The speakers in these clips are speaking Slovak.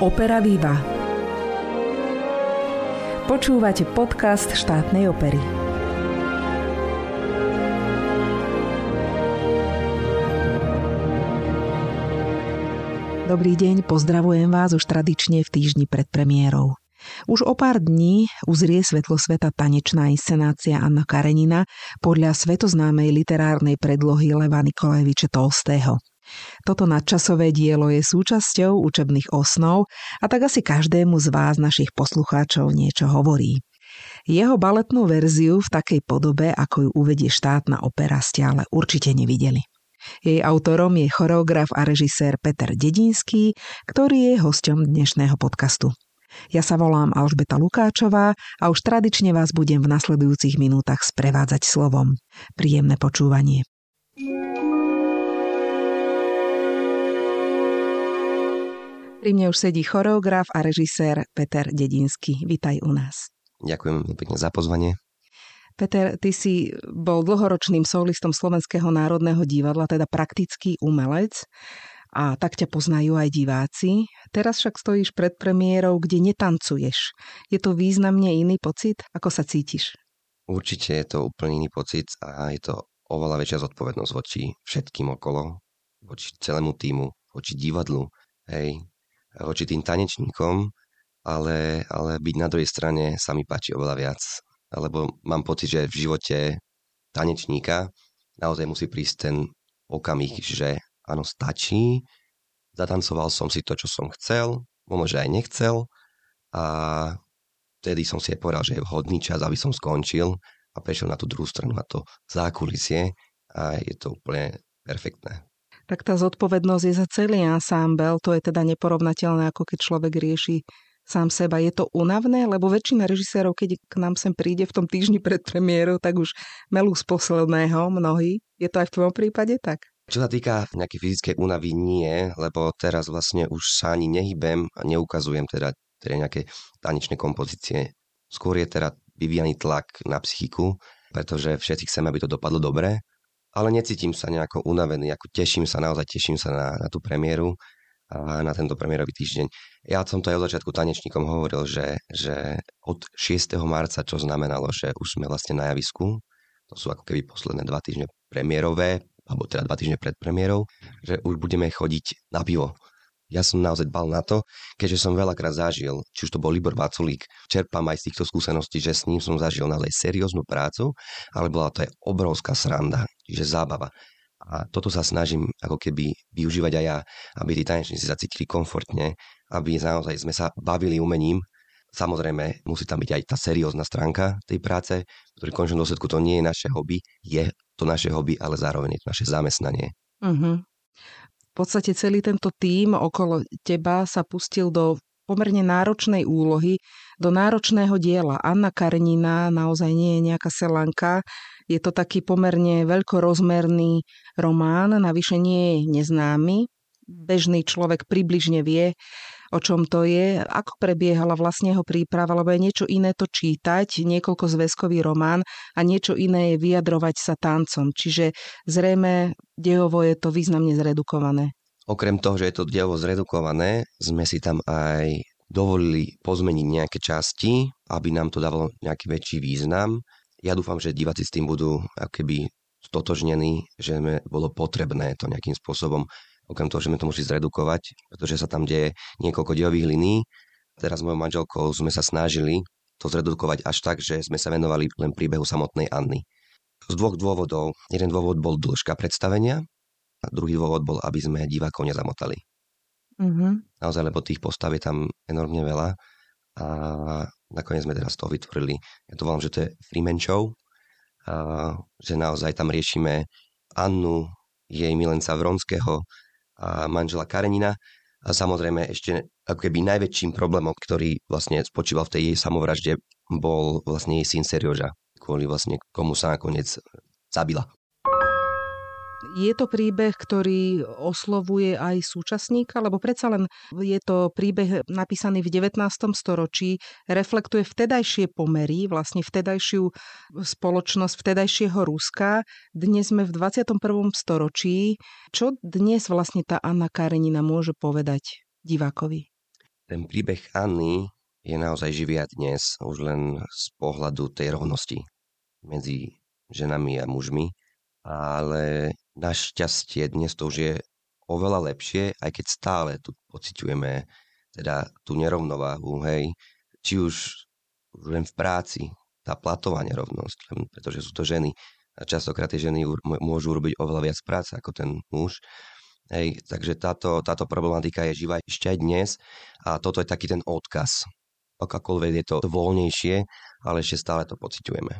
Opera Viva. Počúvate podcast štátnej opery. Dobrý deň, pozdravujem vás už tradične v týždni pred premiérou. Už o pár dní uzrie svetlo sveta tanečná inscenácia Anna Karenina podľa svetoznámej literárnej predlohy Leva Nikolajeviče Tolstého. Toto nadčasové dielo je súčasťou učebných osnov a tak asi každému z vás, našich poslucháčov, niečo hovorí. Jeho baletnú verziu v takej podobe, ako ju uvedie štátna opera, ste ale určite nevideli. Jej autorom je choreograf a režisér Peter Dedinský, ktorý je hosťom dnešného podcastu. Ja sa volám Alžbeta Lukáčová a už tradične vás budem v nasledujúcich minútach sprevádzať slovom. Príjemné počúvanie. Pri mne už sedí choreograf a režisér Peter Dedinský. Vítaj u nás. Ďakujem pekne za pozvanie. Peter, ty si bol dlhoročným solistom Slovenského národného divadla, teda praktický umelec a tak ťa poznajú aj diváci. Teraz však stojíš pred premiérou, kde netancuješ. Je to významne iný pocit? Ako sa cítiš? Určite je to úplne iný pocit a je to oveľa väčšia zodpovednosť voči všetkým okolo, voči celému týmu, voči divadlu, hej, voči tým tanečníkom, ale, ale byť na druhej strane sa mi páči oveľa viac, lebo mám pocit, že v živote tanečníka naozaj musí prísť ten okamih, že áno, stačí, zatancoval som si to, čo som chcel, možno, že aj nechcel a vtedy som si aj povedal, že je vhodný čas, aby som skončil a prešiel na tú druhú stranu, na to zákulisie a je to úplne perfektné. Tak tá zodpovednosť je za celý ansámbel, to je teda neporovnateľné, ako keď človek rieši sám seba. Je to unavné, lebo väčšina režisérov, keď k nám sem príde v tom týždni pred premiérou, tak už melú z posledného mnohí. Je to aj v tvojom prípade tak? Čo sa týka nejakej fyzickej únavy, nie, lebo teraz vlastne už sa ani nehybem a neukazujem teda, teda nejaké tanečné kompozície. Skôr je teda vyvíjaný tlak na psychiku, pretože všetci chceme, aby to dopadlo dobre, ale necítim sa nejako unavený, ako teším sa, naozaj teším sa na, na tú premiéru a na tento premiérový týždeň. Ja som to aj od začiatku tanečníkom hovoril, že, že od 6. marca, čo znamenalo, že už sme vlastne na javisku, to sú ako keby posledné dva týždne premiérové, alebo teda dva týždne pred premiérou, že už budeme chodiť na pivo. Ja som naozaj dbal na to, keďže som veľakrát zažil, či už to bol Libor Vaculík, čerpám aj z týchto skúseností, že s ním som zažil naozaj serióznu prácu, ale bola to aj obrovská sranda, čiže zábava. A toto sa snažím ako keby využívať aj ja, aby tí tanečníci sa cítili komfortne, aby naozaj sme sa bavili umením. Samozrejme, musí tam byť aj tá seriózna stránka tej práce, ktorý v končnom dôsledku to nie je naše hobby, je to naše hobby, ale zároveň je to naše zamestnanie. Uh-huh. V podstate celý tento tím okolo teba sa pustil do pomerne náročnej úlohy, do náročného diela. Anna Karenina naozaj nie je nejaká selanka, je to taký pomerne veľkorozmerný román, navyše nie je neznámy. Bežný človek približne vie, o čom to je, ako prebiehala vlastne jeho príprava, lebo je niečo iné to čítať, niekoľko zväzkový román a niečo iné je vyjadrovať sa tancom. Čiže zrejme dejovo je to významne zredukované. Okrem toho, že je to dejovo zredukované, sme si tam aj dovolili pozmeniť nejaké časti, aby nám to dávalo nejaký väčší význam. Ja dúfam, že diváci s tým budú keby stotožnení, že bolo potrebné to nejakým spôsobom okrem toho, že sme to museli zredukovať, pretože sa tam deje niekoľko dejových liní. Teraz s mojou manželkou sme sa snažili to zredukovať až tak, že sme sa venovali len príbehu samotnej Anny. Z dvoch dôvodov. Jeden dôvod bol dĺžka predstavenia a druhý dôvod bol, aby sme divákov nezamotali. Mm-hmm. Naozaj, lebo tých postav je tam enormne veľa a nakoniec sme teraz toho vytvorili, ja to volám, že to je Freeman Show, a že naozaj tam riešime Annu, jej milenca Vronského, a manžela Karenina. A samozrejme ešte ako keby najväčším problémom, ktorý vlastne spočíval v tej jej samovražde, bol vlastne jej syn Serioža, kvôli vlastne komu sa nakoniec zabila. Je to príbeh, ktorý oslovuje aj súčasníka, lebo predsa len je to príbeh napísaný v 19. storočí, reflektuje vtedajšie pomery, vlastne vtedajšiu spoločnosť, vtedajšieho Ruska. Dnes sme v 21. storočí. Čo dnes vlastne tá Anna Karenina môže povedať divákovi? ten príbeh Anny je naozaj živia dnes už len z pohľadu tej rovnosti medzi ženami a mužmi, ale našťastie dnes to už je oveľa lepšie, aj keď stále tu pociťujeme teda tú nerovnováhu, hej, či už len v práci, tá platová nerovnosť, pretože sú to ženy. A častokrát tie ženy môžu robiť oveľa viac práce ako ten muž. Hej, takže táto, táto problematika je živá ešte aj dnes a toto je taký ten odkaz. Akákoľvek je to voľnejšie, ale ešte stále to pociťujeme.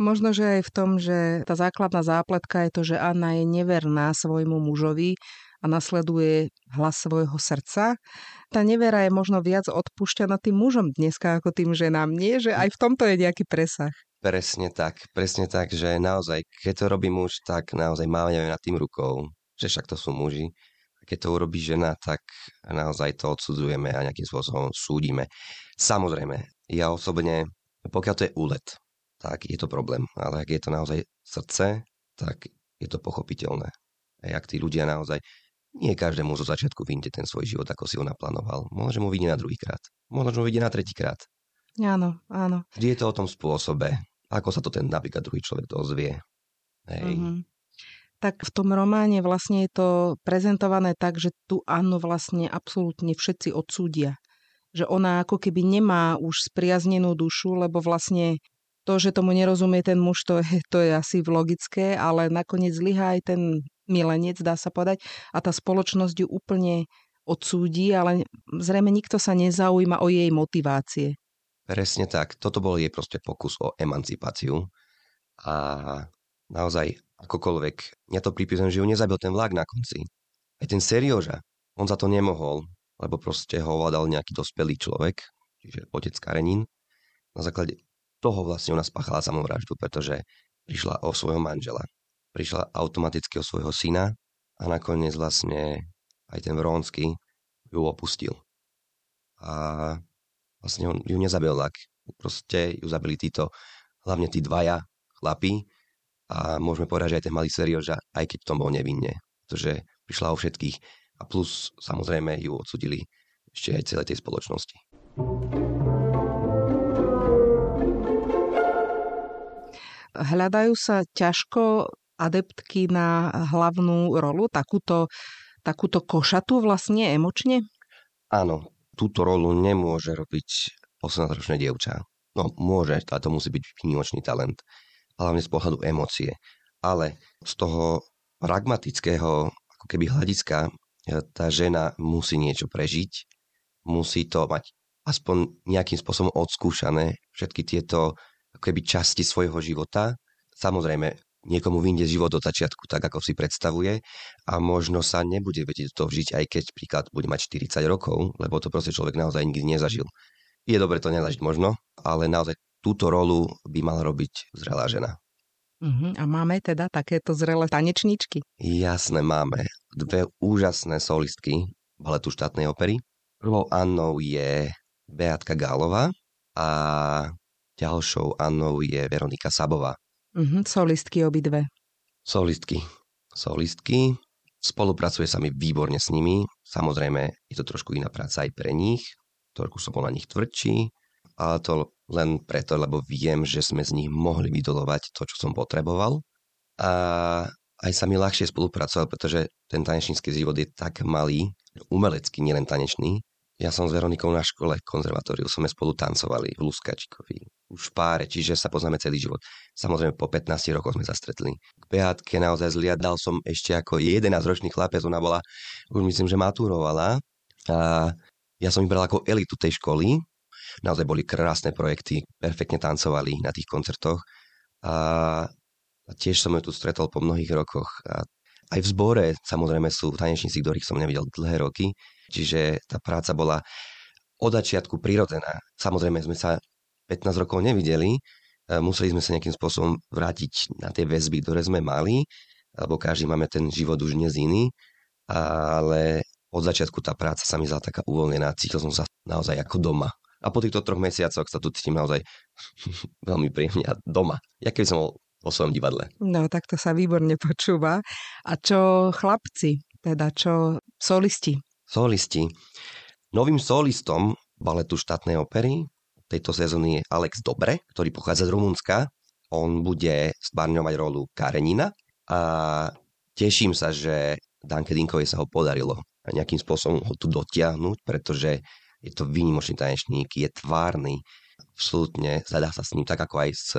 Možno, že aj v tom, že tá základná zápletka je to, že Anna je neverná svojmu mužovi a nasleduje hlas svojho srdca. Tá nevera je možno viac odpúšťaná tým mužom dneska ako tým ženám. Nie, že aj v tomto je nejaký presah. Presne tak, presne tak, že naozaj, keď to robí muž, tak naozaj máme nad tým rukou, že však to sú muži. A keď to urobí žena, tak naozaj to odsudzujeme a nejakým spôsobom súdime. Samozrejme, ja osobne, pokiaľ to je úlet, tak je to problém. Ale ak je to naozaj srdce, tak je to pochopiteľné. A ak tí ľudia naozaj, nie každému zo začiatku vyjde ten svoj život, ako si ho naplánoval. Možno mu vyjde na druhý krát. Možno mu vyjde na tretí krát. Áno, áno. Vždy je to o tom spôsobe, ako sa to ten napríklad druhý človek dozvie. Hej. Mm-hmm. Tak v tom románe vlastne je to prezentované tak, že tu Annu vlastne absolútne všetci odsúdia. Že ona ako keby nemá už spriaznenú dušu, lebo vlastne to, že tomu nerozumie ten muž, to je, to je asi logické, ale nakoniec zlyhá aj ten milenec, dá sa povedať, a tá spoločnosť ju úplne odsúdi, ale zrejme nikto sa nezaujíma o jej motivácie. Presne tak. Toto bol jej proste pokus o emancipáciu. A naozaj, akokoľvek, ja to pripisujem, že ju nezabil ten vlak na konci. Aj ten Serioža, on za to nemohol, lebo proste ho ovládal nejaký dospelý človek, čiže otec Karenin. Na základe toho vlastne ona spáchala samovraždu, pretože prišla o svojho manžela. Prišla automaticky o svojho syna a nakoniec vlastne aj ten Vrónsky ju opustil. A vlastne on ju nezabil lak. Proste ju zabili títo, hlavne tí dvaja chlapí a môžeme povedať, že aj ten malý Serioža, aj keď to bol nevinne, pretože prišla o všetkých a plus samozrejme ju odsudili ešte aj celej tej spoločnosti. Hľadajú sa ťažko adeptky na hlavnú rolu, takúto, takúto košatú vlastne emočne? Áno, túto rolu nemôže robiť 18-ročné dievča. No, môže, ale to musí byť výnimočný talent. Hlavne z pohľadu emócie. Ale z toho pragmatického ako keby hľadiska e, tá žena musí niečo prežiť, musí to mať aspoň nejakým spôsobom odskúšané všetky tieto keby časti svojho života. Samozrejme, niekomu vyjde život od začiatku tak, ako si predstavuje a možno sa nebude vedieť do toho vžiť, aj keď príklad bude mať 40 rokov, lebo to proste človek naozaj nikdy nezažil. Je dobre to nezažiť možno, ale naozaj túto rolu by mala robiť zrelá žena. Uh-huh. A máme teda takéto zrelé tanečníčky? Jasné, máme. Dve úžasné solistky baletu štátnej opery. Prvou Annou je Beatka Gálová a ďalšou Annou je Veronika Sabová. Uh-huh, solistky obidve. Solistky. Solistky. Spolupracuje sa mi výborne s nimi. Samozrejme, je to trošku iná práca aj pre nich. Trošku som bol na nich tvrdší, ale to len preto, lebo viem, že sme z nich mohli vydolovať to, čo som potreboval. A aj sa mi ľahšie spolupracovať, pretože ten tanečnícky život je tak malý, umelecký, nielen tanečný, ja som s Veronikou na škole konzervatóriu, sme spolu tancovali v Luskačikovi, už v páre, čiže sa poznáme celý život. Samozrejme, po 15 rokoch sme sa stretli. K Beátke naozaj zliadal som ešte ako 11-ročný chlapec, ona bola, už myslím, že maturovala. A ja som ich bral ako elitu tej školy. Naozaj boli krásne projekty, perfektne tancovali na tých koncertoch. A tiež som ju tu stretol po mnohých rokoch. A aj v zbore samozrejme sú tanečníci, ktorých som nevidel dlhé roky Čiže tá práca bola od začiatku prirodzená. Samozrejme sme sa 15 rokov nevideli, e, museli sme sa nejakým spôsobom vrátiť na tie väzby, ktoré sme mali, lebo každý máme ten život už dnes iný, ale od začiatku tá práca sa mi zdala taká uvoľnená, cítil som sa naozaj ako doma. A po týchto troch mesiacoch sa tu cítim naozaj veľmi príjemne a doma. Ja keby som bol vo svojom divadle. No, tak to sa výborne počúva. A čo chlapci, teda čo solisti? Solisti. Novým solistom baletu štátnej opery tejto sezóny je Alex Dobre, ktorý pochádza z Rumunska. On bude stvárňovať rolu Karenina a teším sa, že Danke Dinkovi sa ho podarilo nejakým spôsobom ho tu dotiahnuť, pretože je to výnimočný tanečník, je tvárny, absolútne, dá sa s ním tak ako aj s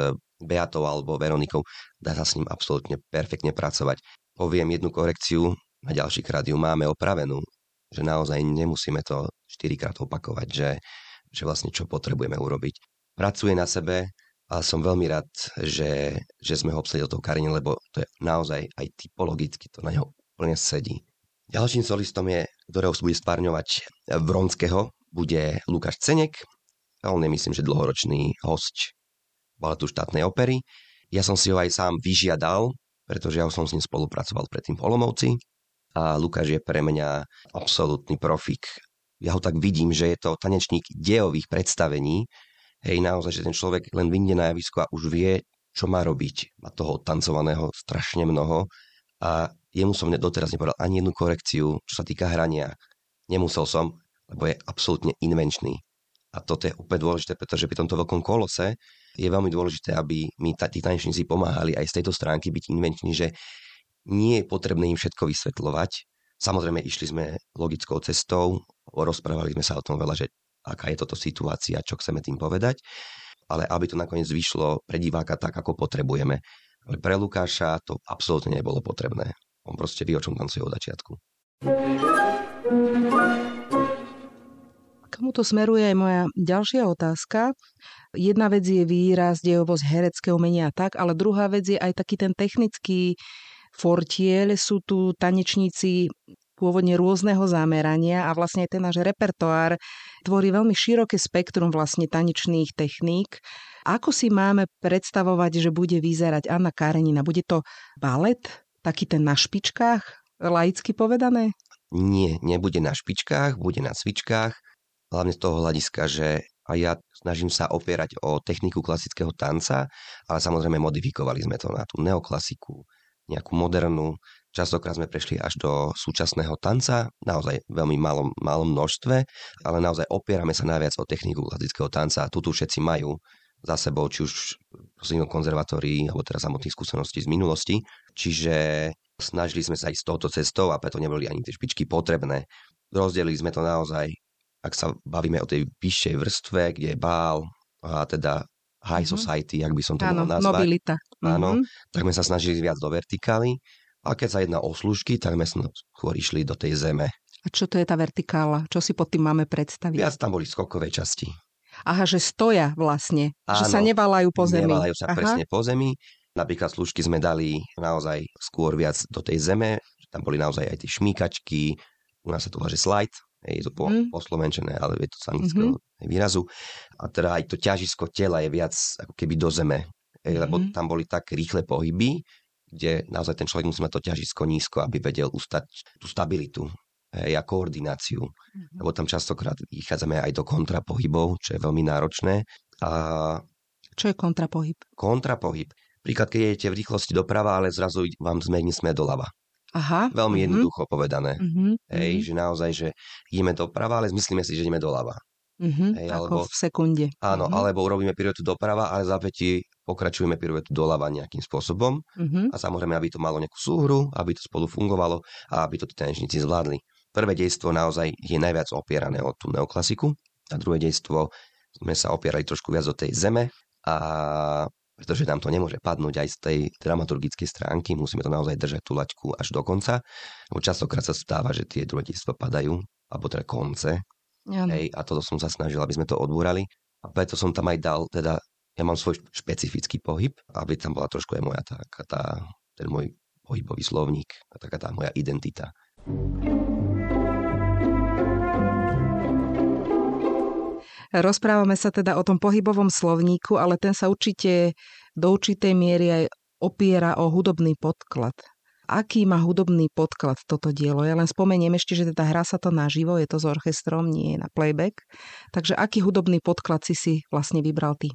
Beatou alebo Veronikou, dá sa s ním absolútne perfektne pracovať. Poviem jednu korekciu, na ďalší krát ju máme opravenú, že naozaj nemusíme to 4 krát opakovať, že, že vlastne čo potrebujeme urobiť. Pracuje na sebe a som veľmi rád, že, že sme ho obsadili toho Karine, lebo to je naozaj aj typologicky, to na neho úplne sedí. Ďalším solistom je, ktorého bude spárňovať Vronského, bude Lukáš Cenek. On je myslím, že dlhoročný host baletu štátnej opery. Ja som si ho aj sám vyžiadal, pretože ja som s ním spolupracoval predtým v Olomovci a Lukáš je pre mňa absolútny profik. Ja ho tak vidím, že je to tanečník dejových predstavení. Hej, naozaj, že ten človek len vyjde na javisko a už vie, čo má robiť. Má toho tancovaného strašne mnoho a jemu som doteraz nepovedal ani jednu korekciu, čo sa týka hrania. Nemusel som, lebo je absolútne invenčný. A toto je úplne dôležité, pretože pri tomto veľkom kolose je veľmi dôležité, aby mi tí tanečníci pomáhali aj z tejto stránky byť invenční, že nie je potrebné im všetko vysvetľovať. Samozrejme, išli sme logickou cestou, rozprávali sme sa o tom veľa, že aká je toto situácia, čo chceme tým povedať, ale aby to nakoniec vyšlo pre diváka tak, ako potrebujeme. Ale pre Lukáša to absolútne nebolo potrebné. On proste vie, o čom tancuje od začiatku. K tomuto smeruje aj moja ďalšia otázka. Jedna vec je výraz, dejovosť, herecké umenia tak, ale druhá vec je aj taký ten technický fortiel. Sú tu tanečníci pôvodne rôzneho zamerania a vlastne ten náš repertoár tvorí veľmi široké spektrum vlastne tanečných techník. Ako si máme predstavovať, že bude vyzerať Anna Karenina? Bude to balet? Taký ten na špičkách? Laicky povedané? Nie, nebude na špičkách, bude na cvičkách. Hlavne z toho hľadiska, že a ja snažím sa opierať o techniku klasického tanca, ale samozrejme modifikovali sme to na tú neoklasiku, nejakú modernú. Častokrát sme prešli až do súčasného tanca, naozaj veľmi malom, malom množstve, ale naozaj opierame sa najviac o techniku klasického tanca. Tu tu všetci majú za sebou, či už prosím konzervatórií, alebo teraz samotných skúseností z minulosti. Čiže snažili sme sa ísť touto cestou a preto neboli ani tie špičky potrebné. Rozdelili sme to naozaj, ak sa bavíme o tej vyššej vrstve, kde je bál a teda high mm-hmm. society, ak by som to mohol nazvať. mobilita. Áno, mm-hmm. tak sme sa snažili viac do vertikály. A keď sa jedná o služky, tak sme skôr išli do tej zeme. A čo to je tá vertikála? Čo si pod tým máme predstaviť? Viac tam boli skokové časti. Aha, že stoja vlastne. Áno, že sa nevalajú po zemi. Nevalajú sa Aha. presne po zemi. Napríklad služky sme dali naozaj skôr viac do tej zeme. Tam boli naozaj aj tie šmíkačky. U nás sa to volá, že slide. Je to po, Mm. poslovenčené, ale je to z anglického Mhm. výrazu. A teda aj to ťažisko tela je viac ako keby do zeme. Ej, lebo Mhm. tam boli tak rýchle pohyby, kde naozaj ten človek musí mať to ťažisko nízko, aby vedel ustať tú stabilitu hej, a koordináciu. Mhm. Lebo tam častokrát vychádzame aj do kontrapohybov, čo je veľmi náročné. A Čo je kontrapohyb? kontrapohyb. Príklad, keď idete v rýchlosti doprava, ale zrazu vám zmení smer doľava. Aha. Veľmi mhm, jednoducho povedané. mhm, Hej, mhm, že naozaj, že ideme doprava, ale myslíme si, že ideme doľava. Mhm, hej, Ako alebo- v sekunde. Áno, Mhm, alebo urobíme piruetu doprava, ale zápäti pokračujeme piruetu doľava nejakým spôsobom. mhm. A samozrejme, aby to malo nejakú súhru, aby to spolu fungovalo a aby to tanečníci zvládli. Prvé dejstvo naozaj je najviac opierané o tú neoklasiku a druhé dejstvo sme sa opierali trošku viac do tej zeme a pretože nám to nemôže padnúť aj z tej dramaturgickej stránky, musíme to naozaj držať tú laťku až do konca, lebo častokrát sa stáva, že tie druhé dejstva padajú, alebo teda konce, Hej, a toto som sa snažil, aby sme to odbúrali. A preto som tam aj dal, teda, ja mám svoj špecifický pohyb, aby tam bola trošku aj moja taká tá, ten môj pohybový slovník, a taká tá moja identita. Rozprávame sa teda o tom pohybovom slovníku, ale ten sa určite do určitej miery aj opiera o hudobný podklad. Aký má hudobný podklad toto dielo? Ja len spomeniem ešte, že teda hrá sa to naživo, je to s orchestrom, nie je na playback. Takže aký hudobný podklad si si vlastne vybral ty?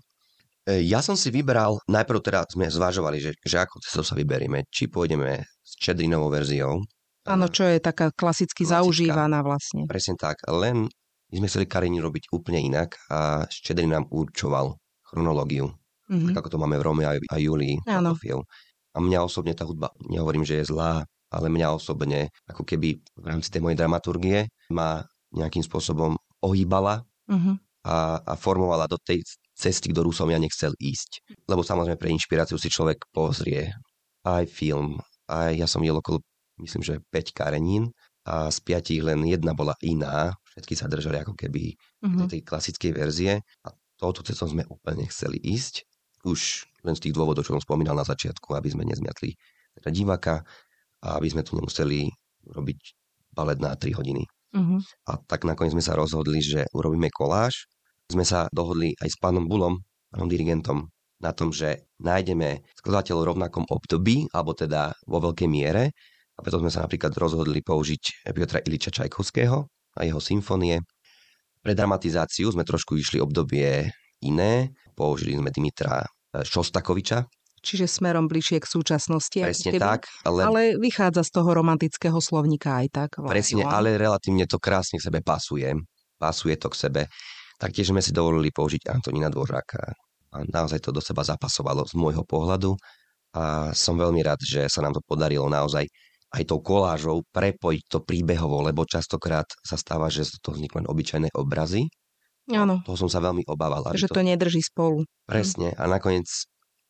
E, Ja som si vybral, najprv teda sme zvažovali, že, že ako cestou sa vyberieme, či pôjdeme s čedrinovou verziou. Áno, čo je taká klasicky Klasická. zaužívaná vlastne. Presne tak, len My sme chceli Karini robiť úplne inak a Štedrý nám určoval chronológiu, mm-hmm. tak ako to máme v Rome a Julii. Áno. A mňa osobne tá hudba, nehovorím, že je zlá, ale mňa osobne, ako keby v rámci tej mojej dramaturgie, ma nejakým spôsobom ohýbala mm-hmm. a, a formovala do tej cesty, ktorú som ja nechcel ísť. Lebo samozrejme pre inšpiráciu si človek pozrie aj film, aj ja som jedol okolo, myslím, že 5 karenín a z piatich len jedna bola iná. Všetky sa držali ako keby mm-hmm. tej klasickej verzie a touto cestou sme úplne chceli ísť. Už len z tých dôvodov, čo som spomínal na začiatku, aby sme nezmiatli teda diváka a aby sme tu nemuseli robiť balet na 3 hodiny. Uh-huh. A tak nakoniec sme sa rozhodli, že urobíme koláž. Sme sa dohodli aj s pánom Bulom, pánom dirigentom, na tom, že nájdeme skladateľov v rovnakom období, alebo teda vo veľkej miere. A preto sme sa napríklad rozhodli použiť Piotra Iliča Čajkovského a jeho symfónie. Pre dramatizáciu sme trošku išli obdobie iné. Použili sme Dimitra Šostakoviča, čiže smerom bližšie k súčasnosti. Presne keby, tak. Ale... ale vychádza z toho romantického slovníka aj tak. Vlastne. Presne, ale relatívne to krásne k sebe pasuje. Pasuje to k sebe. Taktiež sme si dovolili použiť Antonína Dvořáka. A naozaj to do seba zapasovalo z môjho pohľadu. A som veľmi rád, že sa nám to podarilo naozaj aj tou kolážou prepojiť to príbehovo, lebo častokrát sa stáva, že toho vzniknú obyčajné obrazy. Áno. Toho som sa veľmi obával. Že to, to nedrží spolu. Presne. A nakoniec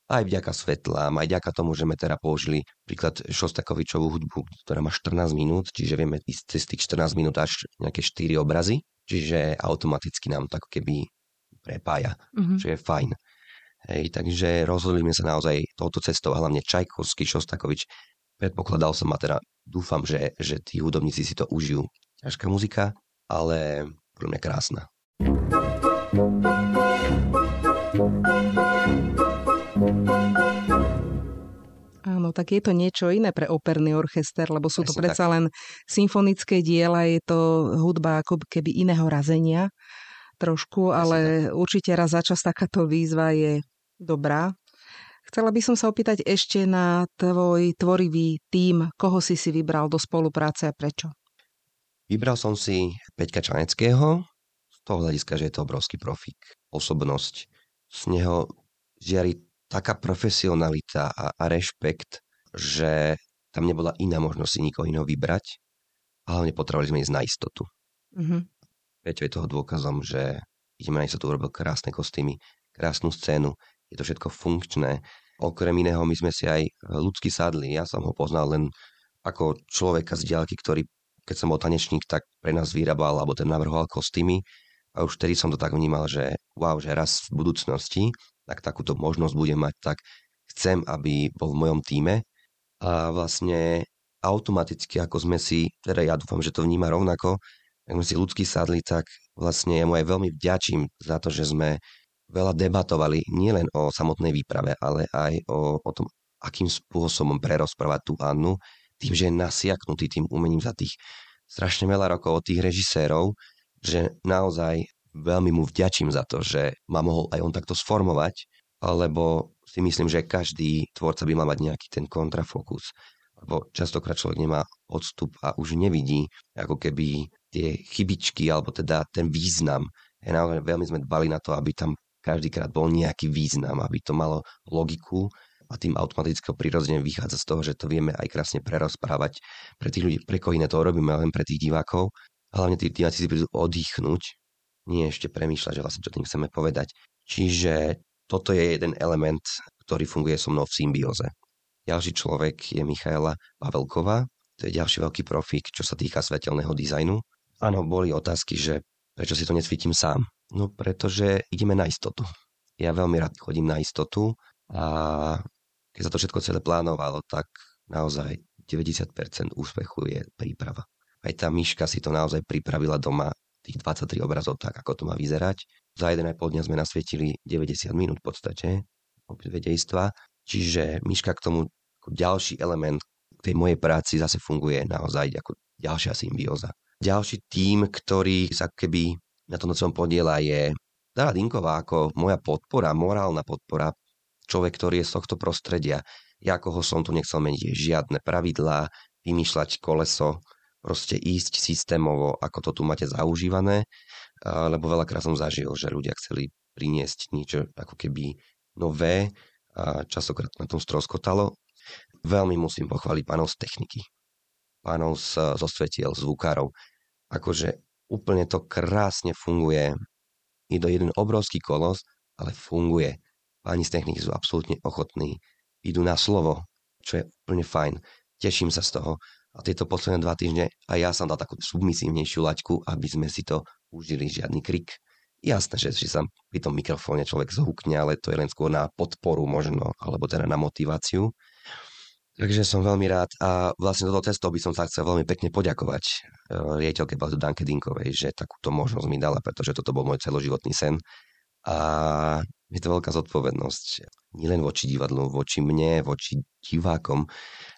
aj vďaka svetlám, aj vďaka tomu, že sme teda použili príklad Šostakovičovú hudbu, ktorá má 14 minút, čiže vieme ísť cez tých 14 minút až nejaké 4 obrazy, čiže automaticky nám to ako keby prepája, mm-hmm. čo je fajn. Hej, takže rozhodli sme sa naozaj touto cestou, a hlavne Čajkovský, Šostakovič. Predpokladal som a teda dúfam, že, že tí hudobníci si to užijú. Ťažká muzika, ale pre mňa krásna. Áno, tak je to niečo iné pre operný orchester, lebo sú Presne to predsa tak. len symfonické diela, je to hudba ako keby iného razenia trošku, Presne ale tak. určite raz za čas takáto výzva je dobrá. Chcela by som sa opýtať ešte na tvoj tvorivý tím, koho si si vybral do spolupráce a prečo? Vybral som si Peťka Čaneckého, toho hľadiska, že je to obrovský profík, osobnosť. Z neho žiari taká profesionalita a, a rešpekt, že tam nebola iná možnosť si nikoho iného vybrať. A hlavne potrebovali sme ísť na istotu. Mm-hmm. Peťo je toho dôkazom, že ideme na istotu, urobil krásne kostýmy, krásnu scénu, je to všetko funkčné. Okrem iného my sme si aj ľudsky sadli. Ja som ho poznal len ako človeka z diálky, ktorý, keď som bol tanečník, tak pre nás vyrábal alebo ten navrhoval kostýmy. A už vtedy som to tak vnímal, že wow, že raz v budúcnosti tak takúto možnosť budem mať, tak chcem, aby bol v mojom týme. A vlastne automaticky, ako sme si, teda ja dúfam, že to vníma rovnako, ak sme si ľudský sadli, tak vlastne ja mu aj veľmi vďačím za to, že sme veľa debatovali nielen o samotnej výprave, ale aj o, o tom, akým spôsobom prerozprávať tú Annu, tým, že je nasiaknutý tým umením za tých strašne veľa rokov od tých režisérov, že naozaj veľmi mu vďačím za to, že ma mohol aj on takto sformovať, lebo si myslím, že každý tvorca by mal mať nejaký ten kontrafokus. Lebo častokrát človek nemá odstup a už nevidí ako keby tie chybičky alebo teda ten význam. Ja naozaj veľmi sme dbali na to, aby tam každýkrát bol nejaký význam, aby to malo logiku a tým automaticky prirodzene vychádza z toho, že to vieme aj krásne prerozprávať pre tých ľudí, pre koho iné to robíme, len pre tých divákov. Hlavne tí diváci si prídu oddychnúť nie ešte premýšľať, že vlastne čo tým chceme povedať. Čiže toto je jeden element, ktorý funguje so mnou v symbióze. Ďalší človek je Michaela Pavelková, to je ďalší veľký profík, čo sa týka svetelného dizajnu. Áno, boli otázky, že prečo si to nesvítim sám. No pretože ideme na istotu. Ja veľmi rád chodím na istotu a keď sa to všetko celé plánovalo, tak naozaj 90% úspechu je príprava. Aj tá myška si to naozaj pripravila doma tých 23 obrazov tak, ako to má vyzerať. Za 1,5 dňa sme nasvietili 90 minút v podstate, vedejstva. Čiže myška k tomu ako ďalší element tej mojej práci zase funguje naozaj ako ďalšia symbióza. Ďalší tím, ktorý sa keby na tom celom podiela je Dara Dinková ako moja podpora, morálna podpora, človek, ktorý je z tohto prostredia. Ja koho som tu nechcel meniť žiadne pravidlá, vymýšľať koleso, proste ísť systémovo, ako to tu máte zaužívané. lebo veľakrát som zažil, že ľudia chceli priniesť niečo ako keby nové a častokrát na tom stroskotalo. Veľmi musím pochváliť pánov z techniky, pánov z, zo svetiel, zvukárov. Akože úplne to krásne funguje. Je to jeden obrovský kolos, ale funguje. Páni z techniky sú absolútne ochotní. Idú na slovo, čo je úplne fajn. Teším sa z toho. A tieto posledné dva týždne a ja som dal takú submisívnejšiu laťku, aby sme si to užili žiadny krik. Jasné, že, že sa pri tom mikrofóne človek zhukne, ale to je len skôr na podporu možno, alebo teda na motiváciu. Takže som veľmi rád a vlastne toto cestou by som sa chcel veľmi pekne poďakovať uh, riaditeľke Baldu Danke Dinkovej, že takúto možnosť mi dala, pretože toto bol môj celoživotný sen. A je to veľká zodpovednosť. Nielen voči divadlu, voči mne, voči divákom,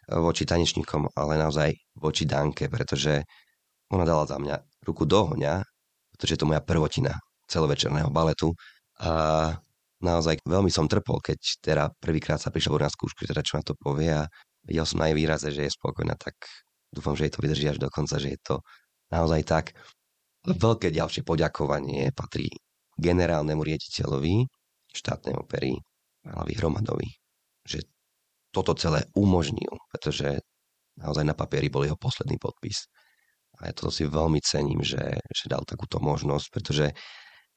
voči tanečníkom, ale naozaj voči Danke, pretože ona dala za mňa ruku do ohňa, pretože je to moja prvotina celovečerného baletu a naozaj veľmi som trpol, keď teda prvýkrát sa prišla na skúšku, teda čo na to povie a videl som na jej výraze, že je spokojná, tak dúfam, že jej to vydrží až do konca, že je to naozaj tak. Veľké ďalšie poďakovanie patrí generálnemu riaditeľovi štátnej opery Pánovi Hromadovi, že toto celé umožnil, pretože naozaj na papieri bol jeho posledný podpis. A ja toto si veľmi cením, že, že dal takúto možnosť, pretože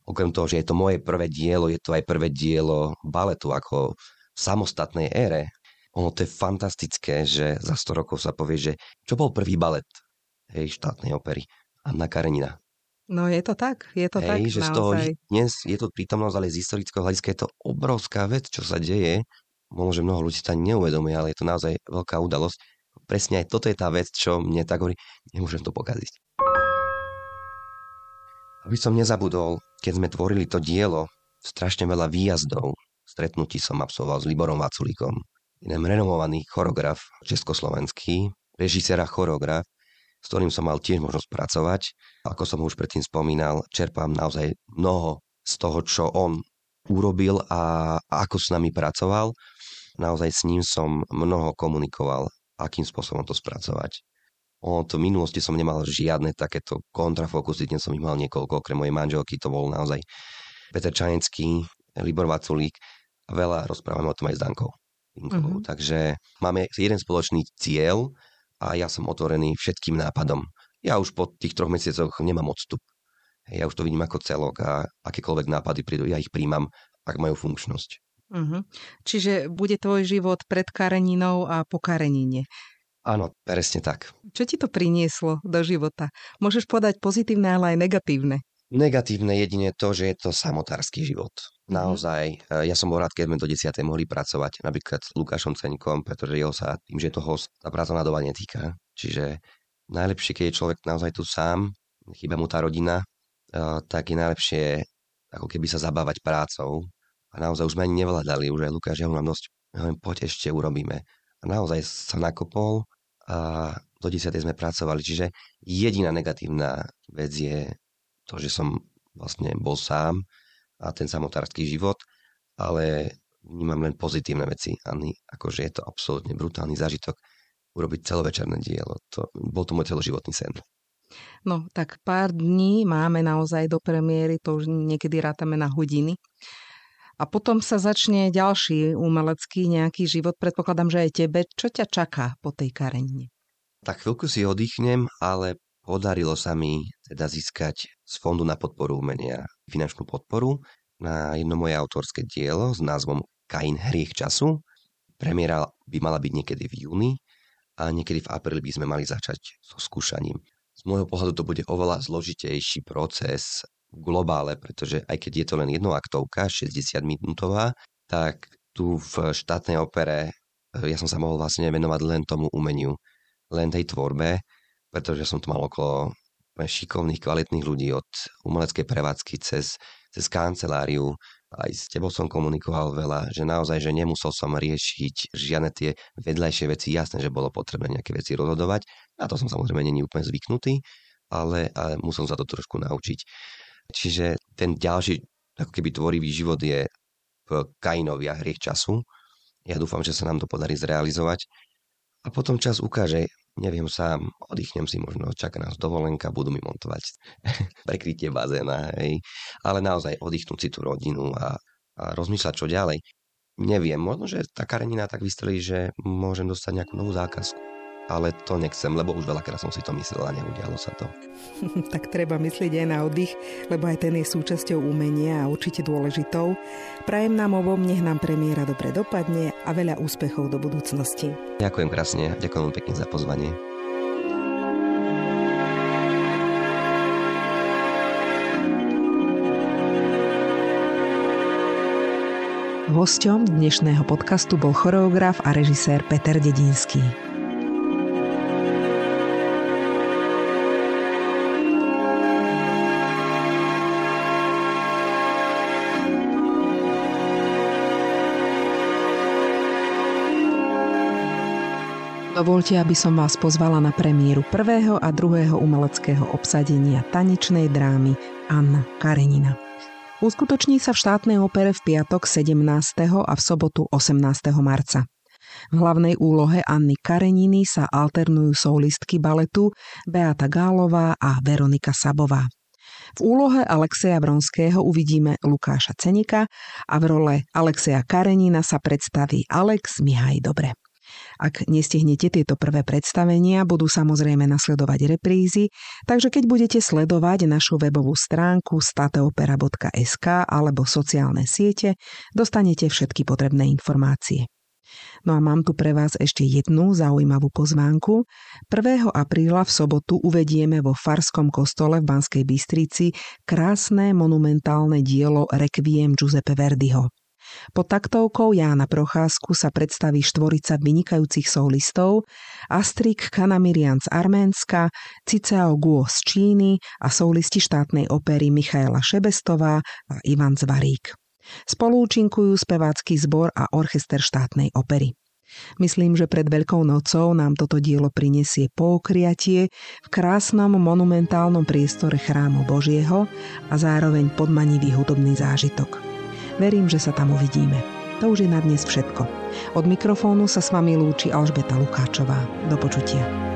okrem toho, že je to moje prvé dielo, je to aj prvé dielo baletu ako v samostatnej ére ono to je fantastické, že za 100 rokov sa povie, že čo bol prvý balet hej, štátnej opery? Anna Karenina. No je to tak, je to hej, tak. že z toho dnes je to prítomnosť, ale z historického hľadiska je to obrovská vec, čo sa deje. Možno, že mnoho ľudí sa neuvedomuje, ale je to naozaj veľká udalosť. Presne aj toto je tá vec, čo mne tak hovorí, nemôžem to pokaziť. Aby som nezabudol, keď sme tvorili to dielo, strašne veľa výjazdov, stretnutí som absolvoval s Liborom Vaculíkom, jeden renomovaný choreograf československý, režisér a choreograf, s ktorým som mal tiež možnosť pracovať. Ako som už predtým spomínal, čerpám naozaj mnoho z toho, čo on urobil a, ako s nami pracoval. Naozaj s ním som mnoho komunikoval, akým spôsobom to spracovať. O to v minulosti som nemal žiadne takéto kontrafokusy, dnes som ich mal niekoľko, okrem mojej manželky, to bol naozaj Peter Čajenský, Libor Vaculík veľa rozprávame o tom aj s Dankou. Mm-hmm. Takže máme jeden spoločný cieľ a ja som otvorený všetkým nápadom. Ja už po tých troch mesiacoch nemám odstup. Ja už to vidím ako celok a akékoľvek nápady prídu, ja ich príjmam, ak majú funkčnosť. Mm-hmm. Čiže bude tvoj život pred Kareninou a po Karenine. Áno, presne tak. Čo ti to prinieslo do života? Môžeš podať pozitívne, ale aj negatívne. Negatívne jedine to, že je to samotársky život. Mhm. Naozaj, mm-hmm. ja som bol rád, keď sme do 10. mohli pracovať napríklad s Lukášom Ceňkom, pretože jeho sa tým, že je to host, tá pracovná doba netýka. Čiže najlepšie, keď je človek naozaj tu sám, chýba mu tá rodina, eh, tak je najlepšie ako keby sa zabávať prácou. A naozaj už sme ani nevládali, už aj Lukáš, ja mám dosť, hovorím, poď ešte urobíme. A naozaj sa nakopol a do 10. sme pracovali. Čiže jediná negatívna vec je to, že som vlastne bol sám a ten samotársky život, ale vnímam len pozitívne veci. Ani, akože je to absolútne brutálny zážitok urobiť celovečerné dielo. To, bol to môj celoživotný sen. No, tak pár dní máme naozaj do premiéry, to už niekedy rátame na hodiny. A potom sa začne ďalší umelecký nejaký život. Predpokladám, že aj tebe. Čo ťa čaká po tej karenine? Tak chvíľku si oddychnem, ale Podarilo sa mi teda získať z Fondu na podporu umenia finančnú podporu na jedno moje autorské dielo s názvom Kain hriech času. Premiéra by mala byť niekedy v júni a niekedy v apríli by sme mali začať so skúšaním. Z môjho pohľadu to bude oveľa zložitejší proces v globále, pretože aj keď je to len jednoaktovka, 60-minútová, tak tu v štátnej opere eh, ja som sa mohol vlastne venovať len tomu umeniu, len tej tvorbe pretože som tu mal okolo šikovných, kvalitných ľudí od umeleckej prevádzky cez, cez kanceláriu. Aj s tebou som komunikoval veľa, že naozaj, že nemusel som riešiť žiadne tie vedľajšie veci. Jasné, že bolo potrebné nejaké veci rozhodovať. Na to som samozrejme není úplne zvyknutý, ale, ale musel sa to trošku naučiť. Čiže ten ďalší, ako keby tvorivý život je v Kainovi a hriech času. Ja dúfam, že sa nám to podarí zrealizovať. A potom čas ukáže, neviem sám, oddychnem si možno, čaká nás dovolenka, budú mi montovať prekrytie bazéna, hej. Ale naozaj oddychnúť si tú rodinu a, a rozmýšľať, čo ďalej. Neviem, možno, že tá karenina tak vystrelí, že môžem dostať nejakú novú zákazku ale to nechcem, lebo už veľakrát som si to myslel a neudialo sa to. tak treba myslieť aj na oddych, lebo aj ten je súčasťou umenia a určite dôležitou. Prajem nám obom, nech nám premiéra dobre dopadne a veľa úspechov do budúcnosti. Ďakujem krásne, ďakujem pekne za pozvanie. Hosťom dnešného podcastu bol choreograf a režisér Peter Dedinský. Dovolte, aby som vás pozvala na premiéru prvého a druhého umeleckého obsadenia tanečnej drámy Anna Karenina. Uskutoční sa v štátnej opere v piatok 17. a v sobotu 18. marca. V hlavnej úlohe Anny Kareniny sa alternujú solistky baletu Beata Gálová a Veronika Sabová. V úlohe Alexeja Bronského uvidíme Lukáša Cenika a v role Alexeja Karenina sa predstaví Alex Mihaj Dobre. Ak nestihnete tieto prvé predstavenia, budú samozrejme nasledovať reprízy, takže keď budete sledovať našu webovú stránku stateopera.sk alebo sociálne siete, dostanete všetky potrebné informácie. No a mám tu pre vás ešte jednu zaujímavú pozvánku. 1. apríla v sobotu uvedieme vo Farskom kostole v Banskej Bystrici krásne monumentálne dielo Requiem Giuseppe Verdiho. Pod taktovkou Jána Procházku sa predstaví štvorica vynikajúcich solistov Astrik Kanamirian z Arménska, Ciceo Guo z Číny a solisti štátnej opery Michaela Šebestová a Ivan Zvarík. Spolúčinkujú spevácky zbor a orchester štátnej opery. Myslím, že pred Veľkou nocou nám toto dielo prinesie poukriatie v krásnom monumentálnom priestore chrámu Božieho a zároveň podmanivý hudobný zážitok. Verím, že sa tam uvidíme. To už je na dnes všetko. Od mikrofónu sa s vami lúči Alžbeta Lukáčová. Do počutia.